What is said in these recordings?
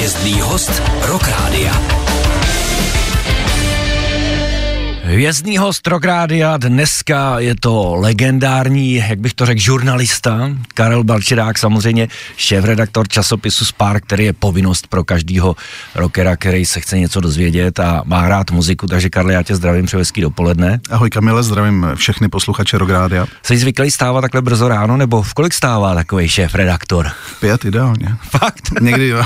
Hvězdný host Rock Rádia. Hvězdný host Rokrádia, dneska je to legendární, jak bych to řekl, žurnalista, Karel Balčirák, samozřejmě šéf-redaktor časopisu Spark, který je povinnost pro každého rockera, který se chce něco dozvědět a má rád muziku, takže Karle, já tě zdravím, hezký dopoledne. Ahoj Kamile, zdravím všechny posluchače Rokrádia. Jsi zvyklý stávat takhle brzo ráno, nebo v kolik stává takový šéf-redaktor? Pět, ideálně. Fakt? Někdy, jo.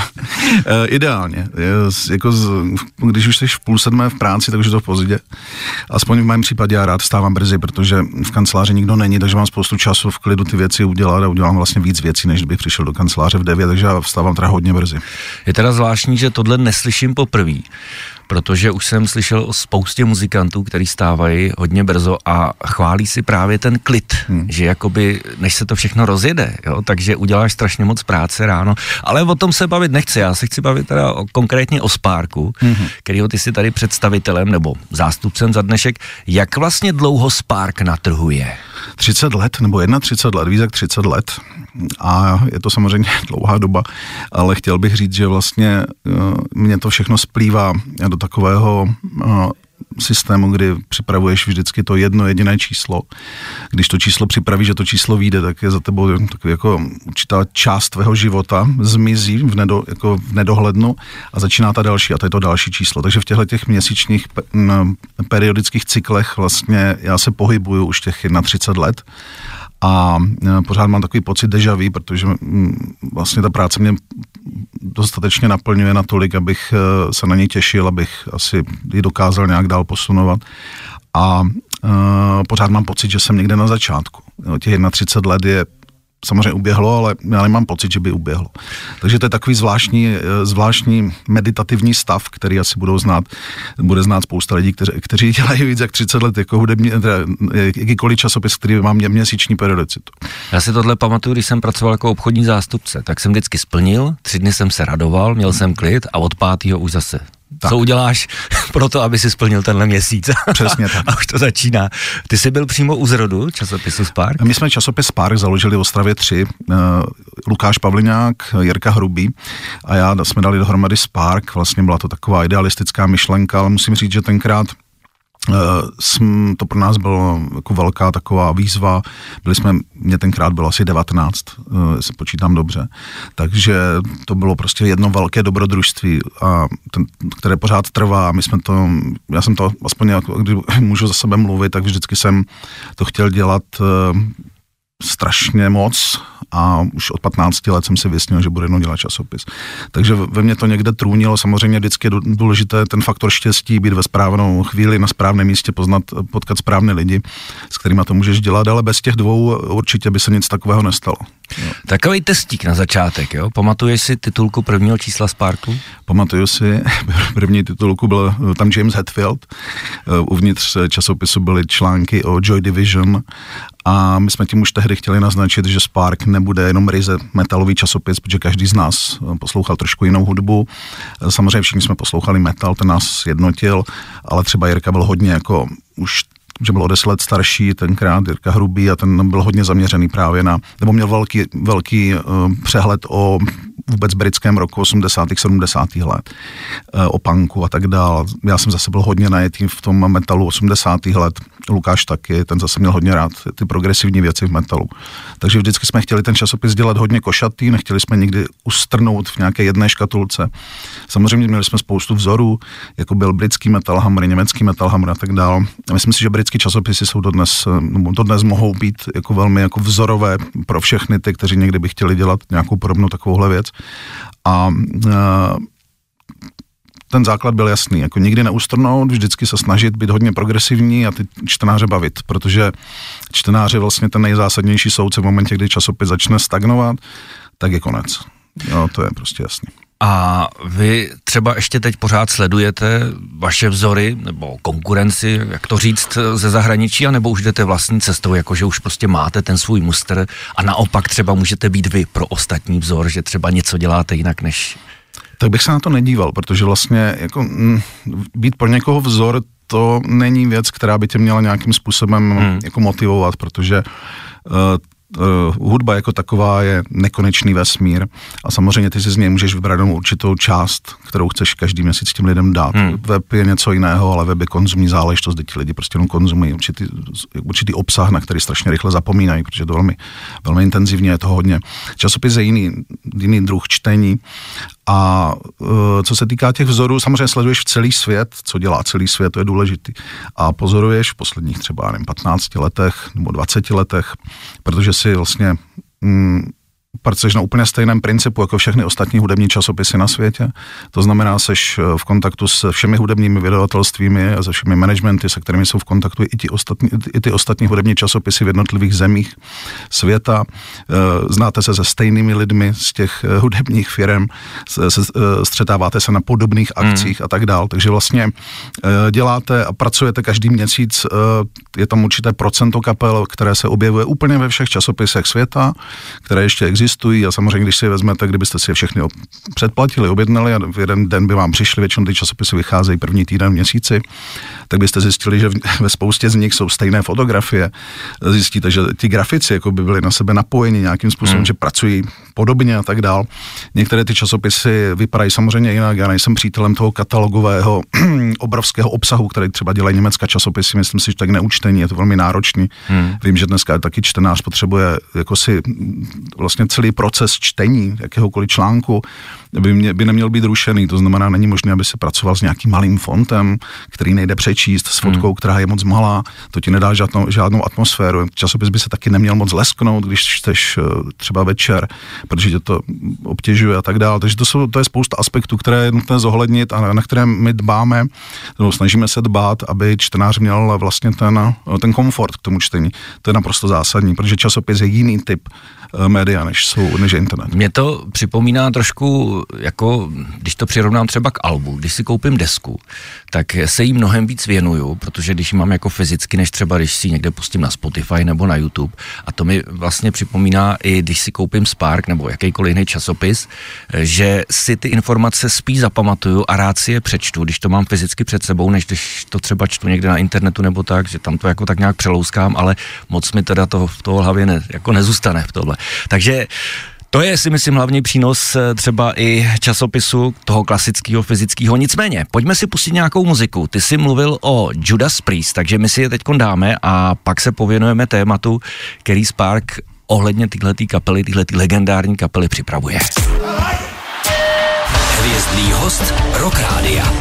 E, ideálně. Je, jako z, když už jsi v půl sedmé v práci, tak už je to v pozdě. Aspoň v mém případě já rád vstávám brzy, protože v kanceláři nikdo není, takže mám spoustu času v klidu ty věci udělat a udělám vlastně víc věcí, než kdybych přišel do kanceláře v 9, takže já vstávám teda hodně brzy. Je teda zvláštní, že tohle neslyším poprvé, protože už jsem slyšel o spoustě muzikantů, který stávají hodně brzo a chválí si právě ten klid, hmm. že jakoby, než se to všechno rozjede, jo, takže uděláš strašně moc práce ráno, ale o tom se bavit nechci, já se chci bavit teda o, konkrétně o Sparku, hmm. kterýho ty si tady představitelem nebo zástupcem za dnešek, jak vlastně dlouho Spark na trhu je? 30 let, nebo 31 let, víc jak 30 let. A je to samozřejmě dlouhá doba, ale chtěl bych říct, že vlastně uh, mě to všechno splývá do takového uh, systému, kdy připravuješ vždycky to jedno jediné číslo. Když to číslo připraví, že to číslo vyjde, tak je za tebou takový jako určitá část tvého života zmizí v, nedo, jako v nedohlednu a začíná ta další a to je to další číslo. Takže v těchto těch měsíčních periodických cyklech vlastně já se pohybuju už těch 31 let a e, pořád mám takový pocit deja vu, protože vlastně ta práce mě dostatečně naplňuje natolik, abych e, se na něj těšil, abych asi ji dokázal nějak dál posunovat. A uh, pořád mám pocit, že jsem někde na začátku. těch 31 let je samozřejmě uběhlo, ale já nemám pocit, že by uběhlo. Takže to je takový zvláštní, eh, zvláštní meditativní stav, který asi budou znát, bude znát spousta lidí, kteři, kteří dělají víc jak 30 let jako hudební, teda jakýkoliv časopis, který má mě, měsíční periodicitu. Já si tohle pamatuju, když jsem pracoval jako obchodní zástupce, tak jsem vždycky splnil, tři dny jsem se radoval, měl jsem klid a od pátého už zase tak. Co uděláš pro to, aby si splnil tenhle měsíc? Přesně tak. a už to začíná. Ty jsi byl přímo u zrodu časopisu Spark? My jsme časopis Spark založili v Ostravě 3. Uh, Lukáš Pavliňák, Jirka Hrubý a já jsme dali dohromady Spark. Vlastně byla to taková idealistická myšlenka, ale musím říct, že tenkrát Uh, to pro nás bylo jako velká taková výzva. Byli jsme, mě tenkrát bylo asi 19, uh, se počítám dobře. Takže to bylo prostě jedno velké dobrodružství, a ten, které pořád trvá. My jsme to, já jsem to aspoň, jako, když můžu za sebe mluvit, tak vždycky jsem to chtěl dělat uh, strašně moc a už od 15 let jsem si vysnil, že bude jednou dělat časopis. Takže ve mně to někde trůnilo, samozřejmě vždycky je důležité ten faktor štěstí, být ve správnou chvíli na správném místě, poznat, potkat správné lidi, s kterými to můžeš dělat, ale bez těch dvou určitě by se nic takového nestalo. Jo. Takový testík na začátek, jo? Pamatuješ si titulku prvního čísla Sparku? Pamatuju si, první titulku byl tam James Hetfield, uvnitř časopisu byly články o Joy Division a my jsme tím už tehdy chtěli naznačit, že Spark nebude jenom ryze metalový časopis, protože každý z nás poslouchal trošku jinou hudbu. Samozřejmě všichni jsme poslouchali metal, ten nás jednotil, ale třeba Jirka byl hodně jako už že byl o deset let starší, tenkrát Jirka Hrubý a ten byl hodně zaměřený právě na, nebo měl velký, velký uh, přehled o vůbec britském roku 80. 70. let, uh, o punku a tak dále. Já jsem zase byl hodně najetý v tom metalu 80. let, Lukáš taky, ten zase měl hodně rád ty progresivní věci v metalu. Takže vždycky jsme chtěli ten časopis dělat hodně košatý, nechtěli jsme nikdy ustrnout v nějaké jedné škatulce. Samozřejmě měli jsme spoustu vzorů, jako byl britský metal hammer, německý metal hammer a tak dále. A myslím si, že britský časopisy jsou dodnes, nebo dodnes mohou být jako velmi jako vzorové pro všechny ty, kteří někdy by chtěli dělat nějakou podobnou takovouhle věc. A uh, ten základ byl jasný, jako nikdy neustrnout, vždycky se snažit být hodně progresivní a ty čtenáře bavit, protože čtenář je vlastně ten nejzásadnější soudce v momentě, kdy časopis začne stagnovat, tak je konec. Jo, to je prostě jasný. A vy třeba ještě teď pořád sledujete vaše vzory nebo konkurenci, jak to říct, ze zahraničí, anebo už jdete vlastní cestou, jakože už prostě máte ten svůj muster a naopak třeba můžete být vy pro ostatní vzor, že třeba něco děláte jinak než tak bych se na to nedíval, protože vlastně jako, m, mm, být pro někoho vzor, to není věc, která by tě měla nějakým způsobem hmm. jako motivovat, protože uh, hudba jako taková je nekonečný vesmír a samozřejmě ty si z něj můžeš vybrat jenom určitou část, kterou chceš každý měsíc těm lidem dát. Hmm. Web je něco jiného, ale web je konzumní záležitost, kde ti lidi prostě jenom konzumují určitý, určitý obsah, na který strašně rychle zapomínají, protože to velmi, velmi intenzivně je to hodně. Časopis je jiný, jiný druh čtení a uh, co se týká těch vzorů, samozřejmě sleduješ v celý svět, co dělá celý svět, to je důležitý. A pozoruješ v posledních třeba nevím, 15 letech nebo 20 letech, protože si vlastně mm, pracuješ na úplně stejném principu jako všechny ostatní hudební časopisy na světě. To znamená, seš eh, v kontaktu s všemi hudebními vydavatelstvími a se všemi managementy, se kterými jsou v kontaktu i, ty ostatní, i ty ostatní hudební časopisy v jednotlivých zemích světa. Eh, znáte se se stejnými lidmi z těch eh, hudebních firm, střetáváte se na podobných hmm. akcích hmm. a tak dál. Takže vlastně děláte a pracujete každý měsíc, je tam určité procento kapel, které se objevuje úplně ve všech časopisech světa, které ještě existují existují a samozřejmě, když si je vezmete, kdybyste si je všechny předplatili, objednali a v jeden den by vám přišli, většinou ty časopisy vycházejí první týden v měsíci, tak byste zjistili, že ve spoustě z nich jsou stejné fotografie. Zjistíte, že ti grafici jako by byli na sebe napojeni nějakým způsobem, hmm. že pracují podobně a tak dál. Některé ty časopisy vypadají samozřejmě jinak. Já nejsem přítelem toho katalogového obrovského obsahu, který třeba dělají německá časopisy. Myslím si, že tak neúčtení, je to velmi náročný. Hmm. Vím, že dneska taky čtenář potřebuje jako si vlastně celý proces čtení jakéhokoliv článku by, mě, by neměl být rušený. To znamená, není možné, aby se pracoval s nějakým malým fontem, který nejde přečíst, s fotkou, hmm. která je moc malá, to ti nedá žádnou, žádnou atmosféru. Časopis by se taky neměl moc lesknout, když čteš eh, třeba večer, protože tě to obtěžuje a tak dále. Takže to, jsou, to je spousta aspektů, které je nutné zohlednit a na které my dbáme, nebo snažíme se dbát, aby čtenář měl vlastně ten, ten komfort k tomu čtení. To je naprosto zásadní, protože časopis je jiný typ Eh, média, než, jsou, než je internet. Mě to připomíná trošku, jako když to přirovnám třeba k albu, když si koupím desku, tak se jí mnohem víc věnuju, protože když ji mám jako fyzicky, než třeba když si někde pustím na Spotify nebo na YouTube. A to mi vlastně připomíná i když si koupím Spark nebo jakýkoliv jiný časopis, že si ty informace spíš zapamatuju a rád si je přečtu, když to mám fyzicky před sebou, než když to třeba čtu někde na internetu nebo tak, že tam to jako tak nějak přelouskám, ale moc mi teda to v toho hlavě ne, jako nezůstane v tohle. Takže to je si myslím hlavní přínos eh, třeba i časopisu toho klasického fyzického. Nicméně, pojďme si pustit nějakou muziku. Ty jsi mluvil o Judas Priest, takže my si je teď dáme a pak se pověnujeme tématu, který Spark ohledně tyhletý kapely, tyhletý legendární kapely připravuje. Hvězdný host Rock Rádia.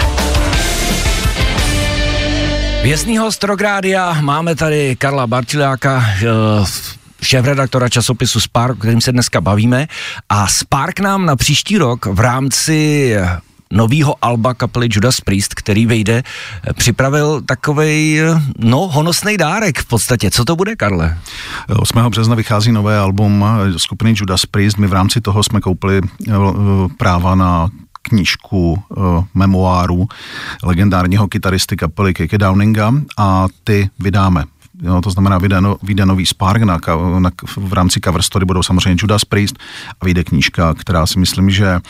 Vězný host Rográdia, máme tady Karla Bartiláka, eh, šéf-redaktora časopisu Spark, kterým se dneska bavíme. A Spark nám na příští rok v rámci novýho alba kapely Judas Priest, který vejde, připravil takový no, honosný dárek v podstatě. Co to bude, Karle? 8. března vychází nové album skupiny Judas Priest. My v rámci toho jsme koupili eh, práva na knížku uh, memoáru legendárního kytaristy kapely Keke Downinga a ty vydáme Jo, to znamená, vyjde, no, vyjde nový Spark, na, na, v rámci cover story budou samozřejmě Judas Priest a vyjde knížka, která si myslím, že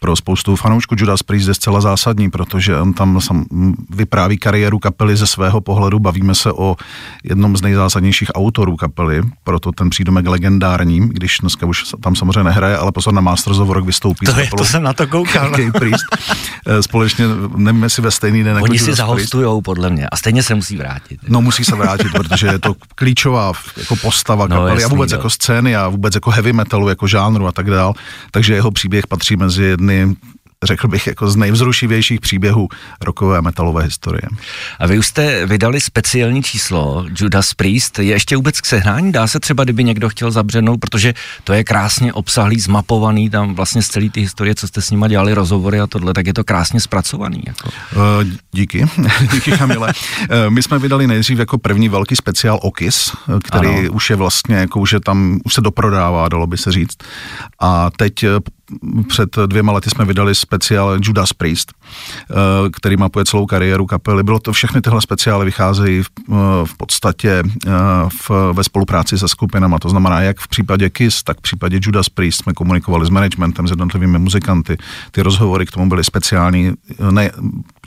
pro spoustu fanoušků Judas Priest je zcela zásadní, protože on tam sam vypráví kariéru kapely ze svého pohledu, bavíme se o jednom z nejzásadnějších autorů kapely, proto ten přídomek legendární, když dneska už tam samozřejmě nehraje, ale pozor na Masters of Rock vystoupí. To, je, to jsem na to koukal. Priest. Eh, společně, nevím, jestli ve stejný den. Jako Oni jako si zahostujou, podle mě, a stejně se musí vrátit. No musí se vrátit, protože je to klíčová jako postava no, kapely jasný, a vůbec no. jako scény a vůbec jako heavy metalu, jako žánru a tak dál. Takže jeho příběh patří mezi jedny řekl bych, jako z nejvzrušivějších příběhů rokové metalové historie. A vy už jste vydali speciální číslo Judas Priest. Je ještě vůbec k sehnání? Dá se třeba, kdyby někdo chtěl zabřenout, protože to je krásně obsahlý, zmapovaný, tam vlastně z celé ty historie, co jste s nima dělali, rozhovory a tohle, tak je to krásně zpracovaný. Jako. Uh, díky, díky Kamile. Uh, my jsme vydali nejdřív jako první velký speciál Okis, který ano. už je vlastně, jako už je tam, už se doprodává, dalo by se říct. A teď před dvěma lety jsme vydali speciál Judas Priest, eh, který mapuje celou kariéru kapely. Bylo to, všechny tyhle speciály vycházejí v, eh, v podstatě eh, v, ve spolupráci se skupinama, to znamená jak v případě Kiss, tak v případě Judas Priest jsme komunikovali s managementem, s jednotlivými muzikanty. Ty rozhovory k tomu byly speciální, ne,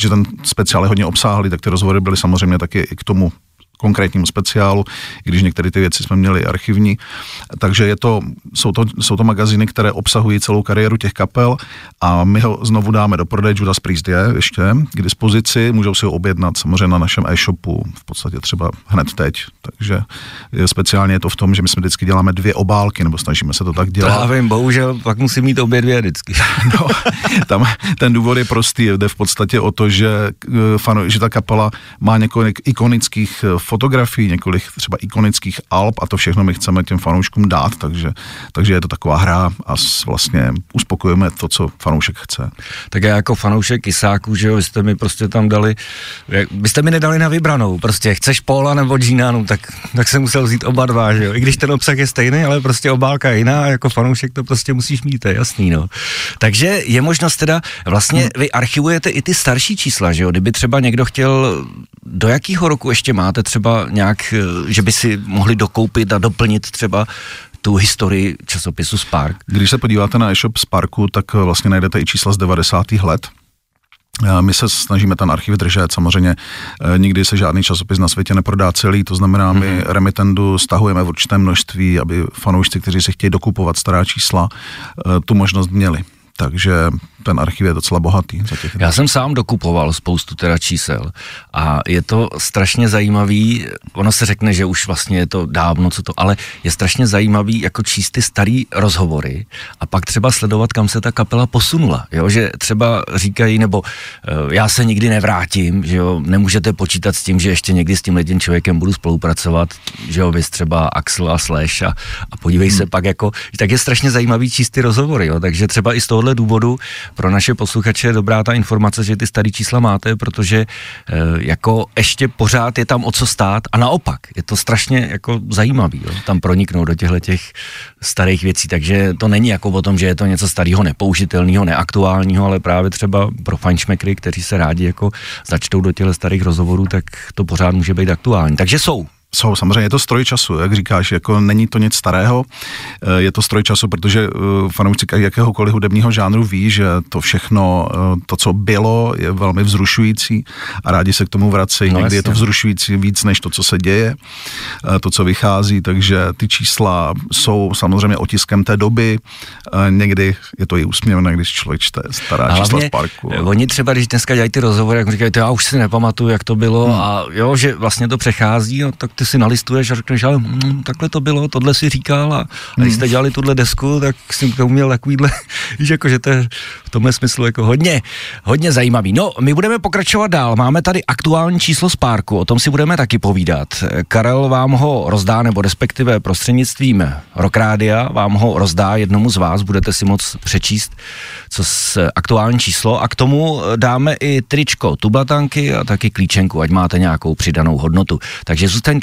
že ten speciál je hodně obsáhlý, tak ty rozhovory byly samozřejmě taky i k tomu konkrétnímu speciálu, i když některé ty věci jsme měli archivní. Takže je to, jsou, to, jsou to magazíny, které obsahují celou kariéru těch kapel a my ho znovu dáme do prodeje. Judas Priest je ještě k dispozici, můžou si ho objednat samozřejmě na našem e-shopu, v podstatě třeba hned teď. Takže speciálně je to v tom, že my jsme vždycky děláme dvě obálky, nebo snažíme se to tak dělat. To já vím, bohužel pak musím mít obě dvě vždycky. no, tam ten důvod je prostý, jde v podstatě o to, že, eh, že ta kapela má několik ikonických eh, fotografií, několik třeba ikonických alb a to všechno my chceme těm fanouškům dát, takže, takže je to taková hra a vlastně uspokojíme to, co fanoušek chce. Tak já jako fanoušek Isáku, že jo, vy jste mi prostě tam dali, byste mi nedali na vybranou, prostě chceš Paula nebo Ginánu, tak, tak jsem musel vzít oba dva, že jo, i když ten obsah je stejný, ale prostě obálka je jiná, jako fanoušek to prostě musíš mít, to je jasný, no. Takže je možnost teda, vlastně vy archivujete i ty starší čísla, že jo, kdyby třeba někdo chtěl, do jakého roku ještě máte třeba nějak, že by si mohli dokoupit a doplnit třeba tu historii časopisu Spark. Když se podíváte na e-shop Sparku, tak vlastně najdete i čísla z 90. let. My se snažíme ten archiv držet, samozřejmě nikdy se žádný časopis na světě neprodá celý, to znamená, my mm-hmm. remitendu stahujeme v určitém množství, aby fanoušci, kteří si chtějí dokupovat stará čísla, tu možnost měli. Takže ten archiv je docela bohatý. Za těch Já jsem sám dokupoval spoustu teda čísel a je to strašně zajímavý, ono se řekne, že už vlastně je to dávno, co to, ale je strašně zajímavý jako číst ty starý rozhovory a pak třeba sledovat, kam se ta kapela posunula, jo, že třeba říkají, nebo uh, já se nikdy nevrátím, že jo, nemůžete počítat s tím, že ještě někdy s tím tím člověkem budu spolupracovat, že jo, vy třeba Axel a Slash a, a podívej hmm. se pak jako, tak je strašně zajímavý číst ty rozhovory, jo, takže třeba i z tohohle důvodu pro naše posluchače je dobrá ta informace, že ty starý čísla máte, protože e, jako ještě pořád je tam o co stát a naopak, je to strašně jako zajímavý, jo, tam proniknout do těchto těch starých věcí, takže to není jako o tom, že je to něco starého, nepoužitelného, neaktuálního, ale právě třeba pro fanšmekry, kteří se rádi jako začtou do těch starých rozhovorů, tak to pořád může být aktuální. Takže jsou jsou, samozřejmě je to stroj času, jak říkáš, jako není to nic starého, eh, je to stroj času, protože eh, fanoušci jakéhokoliv hudebního žánru ví, že to všechno, eh, to, co bylo, je velmi vzrušující a rádi se k tomu vracejí. No, Někdy jasně. je to vzrušující víc než to, co se děje, to, co vychází, takže ty čísla jsou samozřejmě otiskem té doby. Někdy je to i úsměvné, když člověk čte stará a čísla z parku. Oni třeba, když dneska dělají ty rozhovory, jak říkají, to já už si nepamatuju, jak to bylo hmm. a jo, že vlastně to přechází, no, tak ty si nalistuješ a řekneš, ale mm, takhle to bylo, tohle si říkal a, a když jste dělali tuhle desku, tak jsem to uměl takovýhle, víš, jako, že to je v tomhle smyslu jako hodně, hodně zajímavý. No, my budeme pokračovat dál, máme tady aktuální číslo z párku, o tom si budeme taky povídat. Karel vám ho rozdá, nebo respektive prostřednictvím Rokrádia vám ho rozdá jednomu z vás, budete si moc přečíst, co s aktuální číslo a k tomu dáme i tričko, tublatanky a taky klíčenku, ať máte nějakou přidanou hodnotu. Takže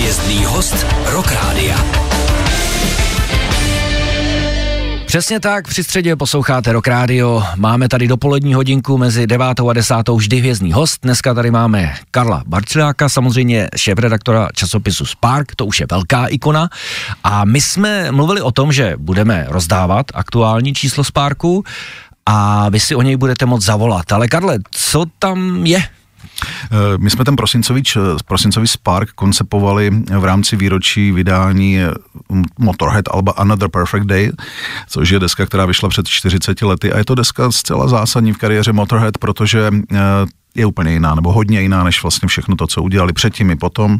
Hvězdný host Rock Rádia. Přesně tak, při středě posloucháte Rock Radio. Máme tady dopolední hodinku mezi 9 a 10 vždy hvězdný host. Dneska tady máme Karla Barčiláka, samozřejmě šéf-redaktora časopisu Spark, to už je velká ikona. A my jsme mluvili o tom, že budeme rozdávat aktuální číslo Sparku a vy si o něj budete moct zavolat. Ale Karle, co tam je my jsme ten prosincový, prosincový Spark koncepovali v rámci výročí vydání eh, Motorhead Alba Another Perfect Day, což je deska, která vyšla před 40 lety. A je to deska zcela zásadní v kariéře Motorhead, protože eh, je úplně jiná, nebo hodně jiná, než vlastně všechno to, co udělali předtím i potom.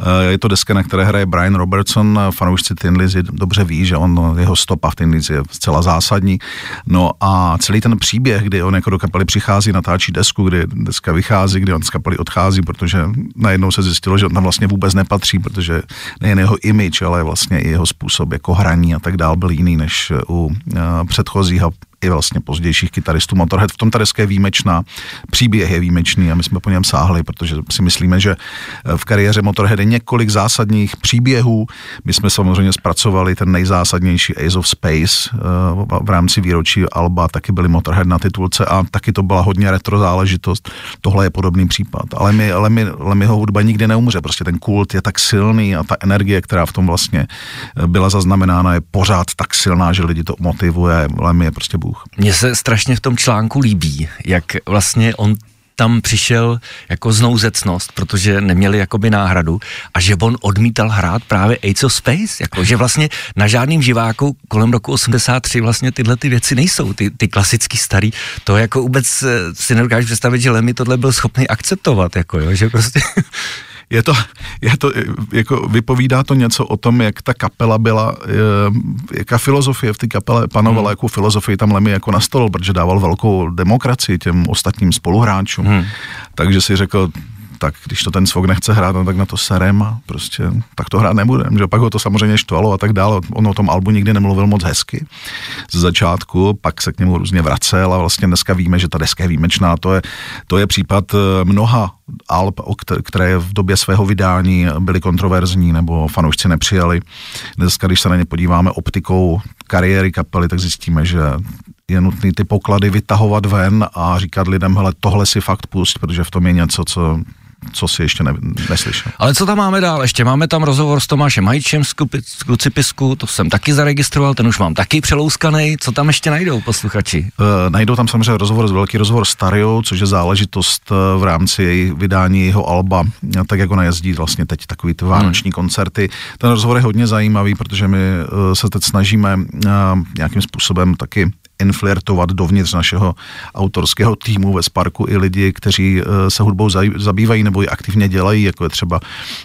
Eh, je to deska, na které hraje Brian Robertson, fanoušci Tin Lizzy dobře ví, že on, jeho stopa v Tin Lizzy je zcela zásadní. No a celý ten příběh, kdy on jako do kapely přichází, natáčí desku, kdy deska vychází, kdy on z kapely odchází, protože najednou se zjistilo, že on tam vlastně vůbec nepatří, protože nejen jeho image, ale vlastně i jeho způsob jako hraní a tak dál byl jiný než u uh, předchozího i vlastně pozdějších kytaristů Motorhead. V tom ta deska je výjimečná, příběh je výjimečný a my jsme po něm sáhli, protože si myslíme, že eh, v kariéře Motorhead je několik zásadních příběhů. My jsme samozřejmě zpracovali ten nejzásadnější Ace of Space eh, v rámci výročí Alba, taky byli Motorhead na titulce a taky to byla hodně retro záležitost. Tohle je podobný případ. Ale my, ale my, ale my ho hudba nikdy neumře, prostě ten kult je tak silný a ta energie, která v tom vlastně eh, byla zaznamenána, je pořád tak silná, že lidi to motivuje. Lemmy je prostě Bůh. Mně se strašně v tom článku líbí, jak vlastně on tam přišel jako znouzecnost, protože neměli jakoby náhradu a že on odmítal hrát právě Ace of Space, jako že vlastně na žádným živáku kolem roku 83 vlastně tyhle ty věci nejsou, ty, ty klasický starý, to jako vůbec eh, si nedokážu představit, že Lemmy tohle byl schopný akceptovat, jako jo, že prostě je to, je to, jako vypovídá to něco o tom, jak ta kapela byla, jaká filozofie v té kapele panovala, hmm. jakou filozofii tam Lemmy jako nastolil, protože dával velkou demokracii těm ostatním spoluhráčům. Hmm. Takže si řekl, tak když to ten svok nechce hrát, no, tak na to serem a prostě tak to hrát nebudem. Že pak ho to samozřejmě štvalo a tak dále. On o tom albu nikdy nemluvil moc hezky z začátku, pak se k němu různě vracel a vlastně dneska víme, že ta deska je výjimečná. To je, to je případ eh, mnoha alb, které v době svého vydání byly kontroverzní nebo fanoušci nepřijali. Dneska, když se na ně podíváme optikou kariéry kapely, tak zjistíme, že je nutný ty poklady vytahovat ven a říkat lidem, hele, tohle si fakt pust, protože v tom je něco, co co si ještě ne, neslyšel. Ale co tam máme dál? Ještě máme tam rozhovor s Tomášem Majčem z, z Krucipisku, to jsem taky zaregistroval, ten už mám taky přelouskaný. Co tam ještě najdou posluchači? Uh, najdou tam samozřejmě rozhovor, velký rozhovor s Tariou, což je záležitost uh, v rámci jej, vydání jeho alba, tak jak ona jezdí vlastně teď takový ty vánoční hmm. koncerty. Ten rozhovor je hodně zajímavý, protože my uh, se teď snažíme nějakým způsobem taky inflirtovat dovnitř našeho autorského týmu ve Sparku i lidi, kteří eh, se hudbou zabývají nebo ji aktivně dělají, jako je třeba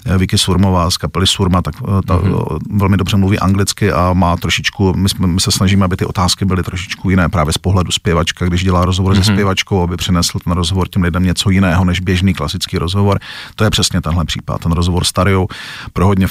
eh, Vicky Surmová z kapely Surma, tak eh, ta mm-hmm. velmi dobře mluví anglicky a má trošičku, my, jsme, my se snažíme, aby ty otázky byly trošičku jiné právě z pohledu zpěvačka, když dělá rozhovor mm-hmm. se mhm. zpěvačkou, aby přinesl ten rozhovor těm lidem něco jiného než běžný klasický rozhovor. To je přesně tenhle případ. Ten rozhovor s Tariou pro hodně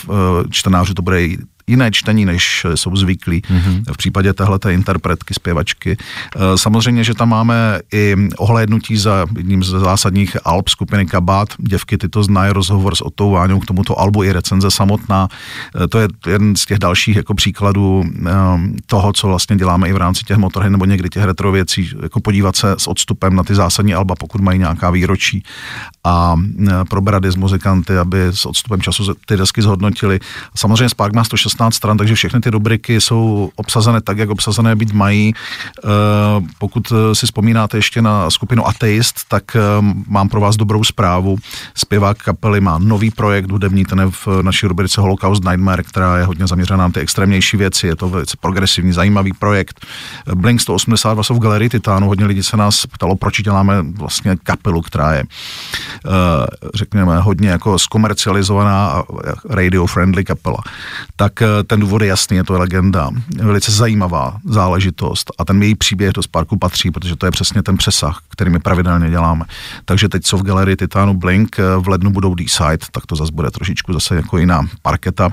čtenářů to bude jiné čtení, než jsou zvyklí mm-hmm. v případě téhle interpretky, zpěvačky. Eh, samozřejmě, že tam máme i ohlédnutí za jedním z zásadních alb skupiny Kabát. Děvky ty to znají, rozhovor s Otou Váňou k tomuto albu i recenze samotná. Eh, to je jeden z těch dalších jako příkladů eh, toho, co vlastně děláme i v rámci těch motorhy nebo někdy těch retro věcí, jako podívat se s odstupem na ty zásadní alba, pokud mají nějaká výročí a probrat je s muzikanty, aby s odstupem času ty desky zhodnotili. Samozřejmě Spark má 116 16 stran, takže všechny ty rubriky jsou obsazené tak, jak obsazené být mají. Eh, pokud eh, si vzpomínáte ještě na skupinu Ateist, tak eh, mám pro vás dobrou zprávu. Zpěvák kapely má nový projekt hudební, ten je v naší rubrice Holocaust Nightmare, která je hodně zaměřená na ty extrémnější věci. Je to velice progresivní, zajímavý projekt. Blink 182 jsou v galerii Titánu. Hodně lidí se nás ptalo, proč děláme vlastně kapelu, která je, řekněme, hodně jako zkomercializovaná a radio-friendly kapela. Tak ten důvod je jasný, je to legenda, velice zajímavá záležitost a ten její příběh do Sparku patří, protože to je přesně ten přesah, který my pravidelně děláme. Takže teď jsou v galerii Titánu Blink, v lednu budou D-Side, tak to zase bude trošičku zase jako jiná parketa.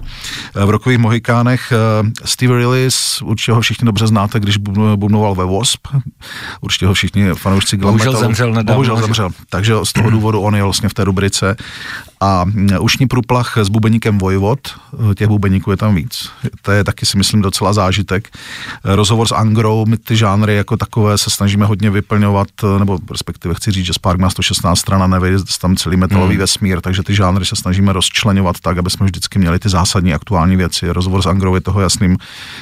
V rokových Mohikánech eh, Steve Rillis, určitě ho všichni dobře znáte, když bubnoval ve Wasp, určitě ho všichni fanoušci glam Bohužel zemřel nedávno. Bohužel zemřel, takže z toho důvodu on je vlastně v té rubrice a ušní průplach s bubeníkem Vojvod, těch bubeníků je tam víc. To je taky si myslím docela zážitek. Rozhovor s Angrou, my ty žánry jako takové se snažíme hodně vyplňovat, nebo respektive chci říct, že Spark má 116 stran a nevejde tam celý metalový hmm. vesmír, takže ty žánry se snažíme rozčlenovat tak, aby jsme vždycky měli ty zásadní aktuální věci. Rozhovor s Angrou je toho jasným,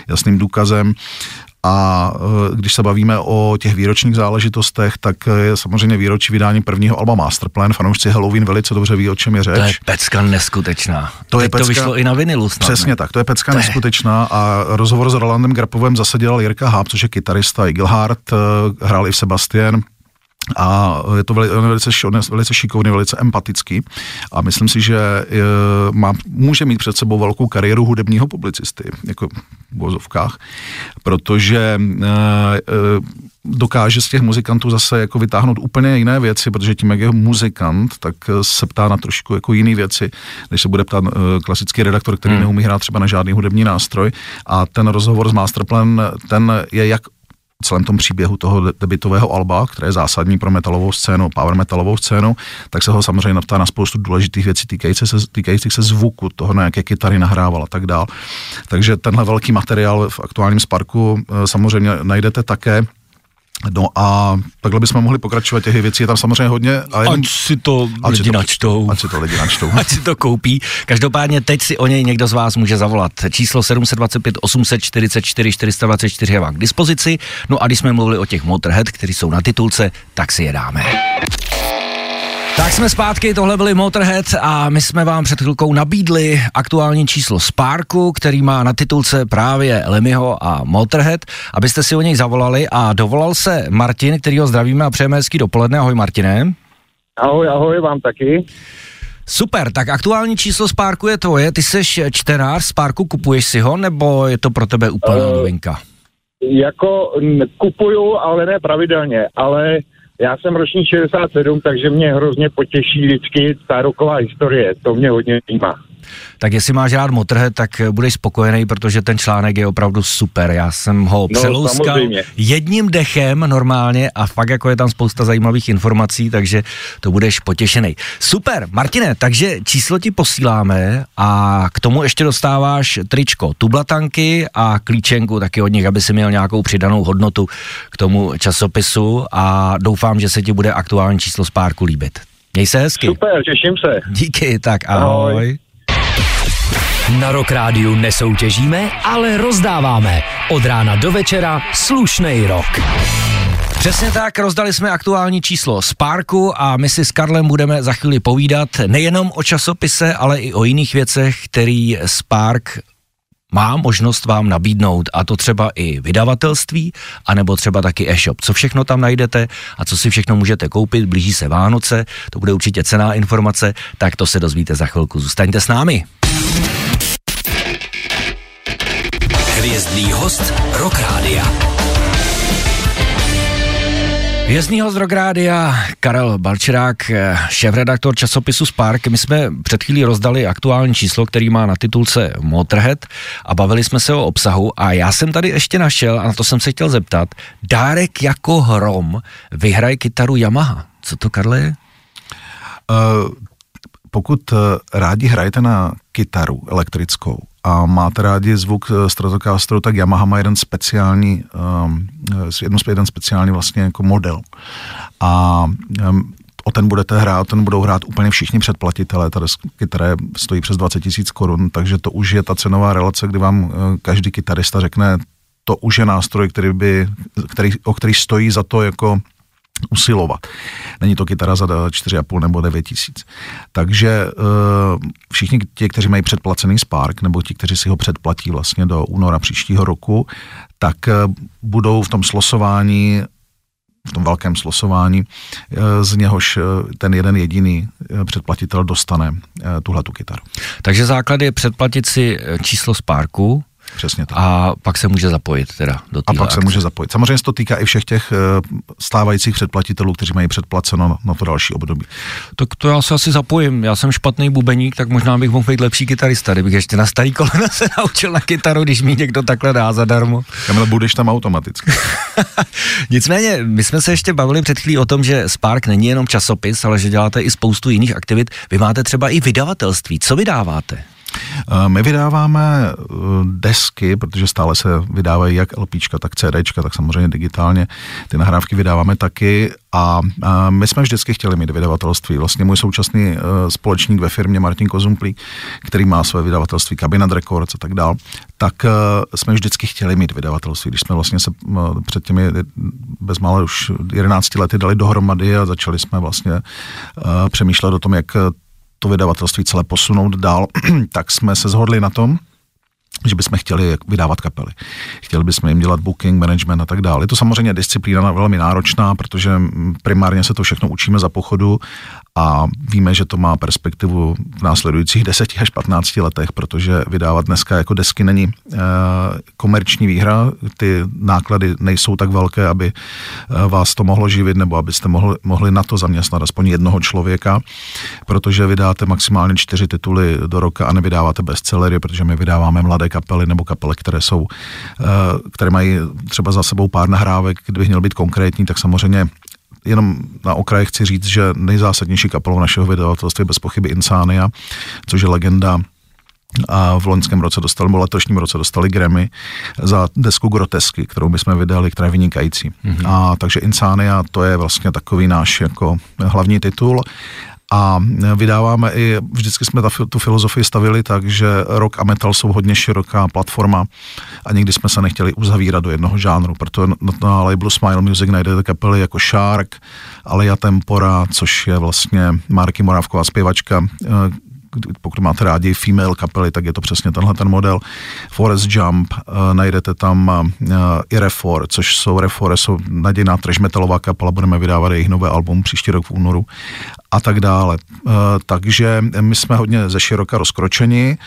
jasným důkazem. A e, když se bavíme o těch výročních záležitostech, tak je samozřejmě výročí vydání prvního alba Masterplan. Fanoušci Halloween velice dobře ví, o čem je řeč. To je pecka neskutečná. To, je pecka, to vyšlo i na vinilu snad, Přesně ne? tak, to je pecka to neskutečná a rozhovor s Rolandem Grapovem zase dělal Jirka Háb, což je kytarista Igelhardt, e, hrál i v Sebastian a je to velice, velice, velice šikovný, velice empatický a myslím si, že je, má, může mít před sebou velkou kariéru hudebního publicisty, jako v vozovkách, protože e, e, dokáže z těch muzikantů zase jako vytáhnout úplně jiné věci, protože tím, jak je muzikant, tak se ptá na trošku jako jiné věci, než se bude ptát uh, klasický redaktor, který hmm. neumí hrát třeba na žádný hudební nástroj. A ten rozhovor s Masterplan, ten je jak celém tom příběhu toho debitového alba, které je zásadní pro metalovou scénu, power metalovou scénu, tak se ho samozřejmě naptá na spoustu důležitých věcí týkajících se, týkajících se zvuku, toho, na jaké kytary nahrával a tak dál. Takže tenhle velký materiál v aktuálním Sparku eh, samozřejmě najdete také No a takhle bychom mohli pokračovat, těch věcí je tam samozřejmě hodně. A jen, ať si to ať lidi si to, načtou. Ať si to lidi načtou. ať si to koupí. Každopádně teď si o něj někdo z vás může zavolat. Číslo 725 844 424 je vám k dispozici. No a když jsme mluvili o těch Motorhead, kteří jsou na titulce, tak si je dáme. Tak jsme zpátky, tohle byli Motorhead a my jsme vám před chvilkou nabídli aktuální číslo Sparku, který má na titulce právě Lemiho a Motorhead, abyste si o něj zavolali a dovolal se Martin, který ho zdravíme a přejeme hezký dopoledne. Ahoj Martine. Ahoj, ahoj, vám taky. Super, tak aktuální číslo Sparku je tvoje, ty jsi čtenář Sparku, kupuješ si ho, nebo je to pro tebe úplná uh, novinka? Jako kupuju, ale ne pravidelně, ale já jsem ročník 67, takže mě hrozně potěší vždycky ta roková historie. To mě hodně zajímá. Tak jestli máš rád Motorhead, tak budeš spokojený, protože ten článek je opravdu super. Já jsem ho no, přelouskal samozřejmě. jedním dechem normálně a fakt jako je tam spousta zajímavých informací, takže to budeš potěšený. Super, Martine, takže číslo ti posíláme a k tomu ještě dostáváš tričko, tublatanky a klíčenku taky od nich, aby si měl nějakou přidanou hodnotu k tomu časopisu a doufám, že se ti bude aktuální číslo z párku líbit. Měj se hezky. Super, těším se. Díky, tak ahoj. ahoj. Na Rock Rádiu nesoutěžíme, ale rozdáváme. Od rána do večera slušnej rok. Přesně tak, rozdali jsme aktuální číslo Sparku a my si s Karlem budeme za chvíli povídat nejenom o časopise, ale i o jiných věcech, který Spark má možnost vám nabídnout a to třeba i vydavatelství, anebo třeba taky e-shop. Co všechno tam najdete a co si všechno můžete koupit, blíží se Vánoce, to bude určitě cená informace, tak to se dozvíte za chvilku. Zůstaňte s námi. Hvězdný host Rock Rádia. Vězný host Rock Rádia, Karel Balčerák, šéf-redaktor časopisu Spark. My jsme před chvílí rozdali aktuální číslo, který má na titulce Motorhead a bavili jsme se o obsahu a já jsem tady ještě našel, a na to jsem se chtěl zeptat, dárek jako hrom vyhraje kytaru Yamaha. Co to, Karle, je? Uh, pokud rádi hrajete na kytaru elektrickou, a máte rádi zvuk eh, Stratocasteru, tak Yamaha má jeden speciální, um, jedno, jeden speciální vlastně jako model. A um, o ten budete hrát, ten budou hrát úplně všichni předplatitelé, ta kytara stojí přes 20 tisíc korun, takže to už je ta cenová relace, kdy vám uh, každý kytarista řekne, to už je nástroj, který by, který, o který stojí za to jako usilovat. Není to kytara za 4,5 nebo 9 tisíc. Takže uh, všichni ti, kteří mají předplacený Spark, nebo ti, kteří si ho předplatí vlastně do února příštího roku, tak uh, budou v tom slosování v tom velkém slosování, eh, z něhož ten jeden jediný předplatitel dostane tuhle tu kytaru. Takže základ je předplatit si číslo Sparku, Přesně tak. A pak se může zapojit teda do A pak akce. se může zapojit. Samozřejmě se to týká i všech těch eh, stávajících předplatitelů, kteří mají předplaceno na to další období. Tak to já se asi zapojím. Já jsem špatný bubeník, tak možná bych mohl být lepší kytarista, kdybych ještě na starý kolena se naučil na kytaru, když mi někdo takhle dá zadarmo. Kamil, budeš tam automaticky. Nicméně, my jsme se ještě bavili před chvílí o tom, že Spark není jenom časopis, ale že děláte i spoustu jiných aktivit. Vy máte třeba i vydavatelství. Co vydáváte? Eh, my vydáváme eh, desky, protože stále se vydávají jak LPčka, tak CDčka, tak samozřejmě digitálně. Ty nahrávky vydáváme taky a my jsme vždycky chtěli mít vydavatelství. Vlastně můj současný eh, společník ve firmě Martin Kozumplík, který má své vydavatelství Cabinet Records a tak dál, tak jsme vždycky chtěli mít vydavatelství. Když jsme vlastně se před těmi bezmále už 11 lety dali dohromady a začali jsme vlastně přemýšlet o tom, jak to vydavatelství celé posunout dál, tak jsme se zhodli na tom, že bychom chtěli vydávat kapely. Chtěli bychom jim dělat booking, management a tak dále. Je to samozřejmě disciplína velmi náročná, protože primárně se to všechno učíme za pochodu a víme, že to má perspektivu v následujících 10 až 15 letech, protože vydávat dneska jako desky není e, komerční výhra, ty náklady nejsou tak velké, aby e, vás to mohlo živit nebo abyste mohli, mohli na to zaměstnat aspoň jednoho člověka, protože vydáte maximálně čtyři tituly do roka a nevydáváte bestsellery, protože my vydáváme mladé kapely nebo kapely, které jsou, eh, které mají třeba za sebou pár nahrávek, kdybych měl být konkrétní, tak samozřejmě jenom na okraji chci říct, že nejzásadnější kapelou našeho vydavatelství je bez pochyby Insania, což je legenda a v loňském roce dostali, nebo letošním roce dostali Grammy za desku Grotesky, kterou my jsme vydali, která je vynikající. Mm-hmm. A takže Insania to je vlastně takový náš jako hlavní titul a vydáváme i, vždycky jsme ta, tu filozofii stavili tak, že rock a metal jsou hodně široká platforma a nikdy jsme se nechtěli uzavírat do jednoho žánru, proto na, na labelu Smile Music najdete kapely jako Shark, Aleja Tempora, což je vlastně Marky Morávková zpěvačka, eh, pokud máte rádi female kapely, tak je to přesně tenhle ten model. Forest Jump, uh, najdete tam uh, i Refor, což jsou Refor, jsou nadějná trash metalová kapela, budeme vydávat jejich nové album příští rok v únoru a tak dále. Uh, takže my jsme hodně ze široka rozkročeni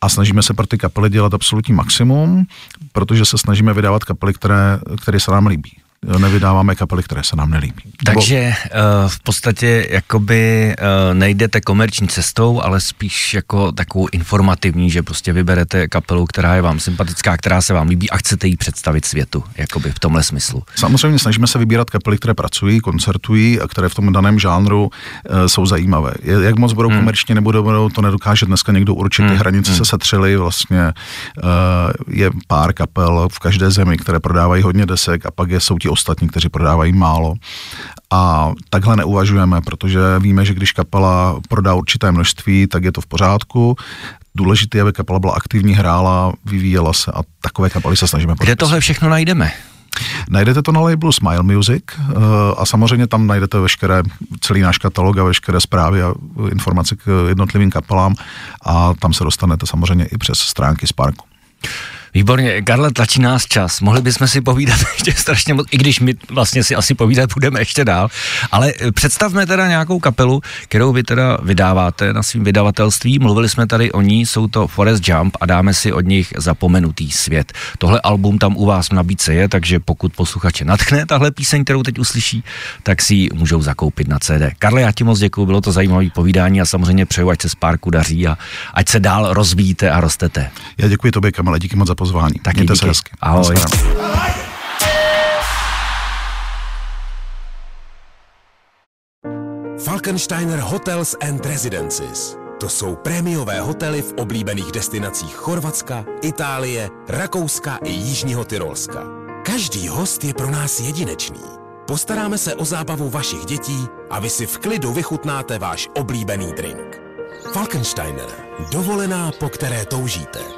a snažíme se pro ty kapely dělat absolutní maximum, protože se snažíme vydávat kapely, které, které se nám líbí nevydáváme kapely, které se nám nelíbí. Takže uh, v podstatě jakoby uh, nejdete komerční cestou, ale spíš jako takovou informativní, že prostě vyberete kapelu, která je vám sympatická, která se vám líbí a chcete ji představit světu, jakoby v tomhle smyslu. Samozřejmě snažíme se vybírat kapely, které pracují, koncertují a které v tom daném žánru uh, jsou zajímavé. Jak moc budou hmm. komerčně nebo budou, to nedokáže dneska někdo určit. Hmm. Ty hranice hmm. se setřely, vlastně uh, je pár kapel v každé zemi, které prodávají hodně desek a pak je, jsou ti ostatní, kteří prodávají málo. A takhle neuvažujeme, protože víme, že když kapela prodá určité množství, tak je to v pořádku. Důležité, aby kapela byla aktivní, hrála, vyvíjela se a takové kapely se snažíme Kde tohle všechno najdeme? Najdete to na labelu Smile Music eh, a samozřejmě tam najdete veškeré, celý náš katalog a veškeré zprávy a informace k jednotlivým kapelám a tam se dostanete samozřejmě i přes stránky Sparku. Výborně, Karle, tlačí nás čas. Mohli bychom si povídat ještě strašně moc, i když my vlastně si asi povídat budeme ještě dál. Ale eh, představme teda nějakou kapelu, kterou vy teda vydáváte na svým vydavatelství. Mluvili jsme tady o ní, jsou to Forest Jump a dáme si od nich zapomenutý svět. Tohle album tam u vás v nabídce je, takže pokud posluchače natchne tahle píseň, kterou teď uslyší, tak si ji můžou zakoupit na CD. Karle, já ti moc děkuji, bylo to zajímavé povídání a samozřejmě přeju, ať se z párku daří a ať se dál rozvíjíte a rostete. Já děkuji tobě, Kamele, díky moc za pozvání. Tak Mějte díky. se hezky. Ahoj. Falkensteiner Hotels and Residences. To jsou prémiové hotely v oblíbených destinacích Chorvatska, Itálie, Rakouska i Jižního Tyrolska. Každý host je pro nás jedinečný. Postaráme se o zábavu vašich dětí a vy si v klidu vychutnáte váš oblíbený drink. Falkensteiner. Dovolená, po které toužíte.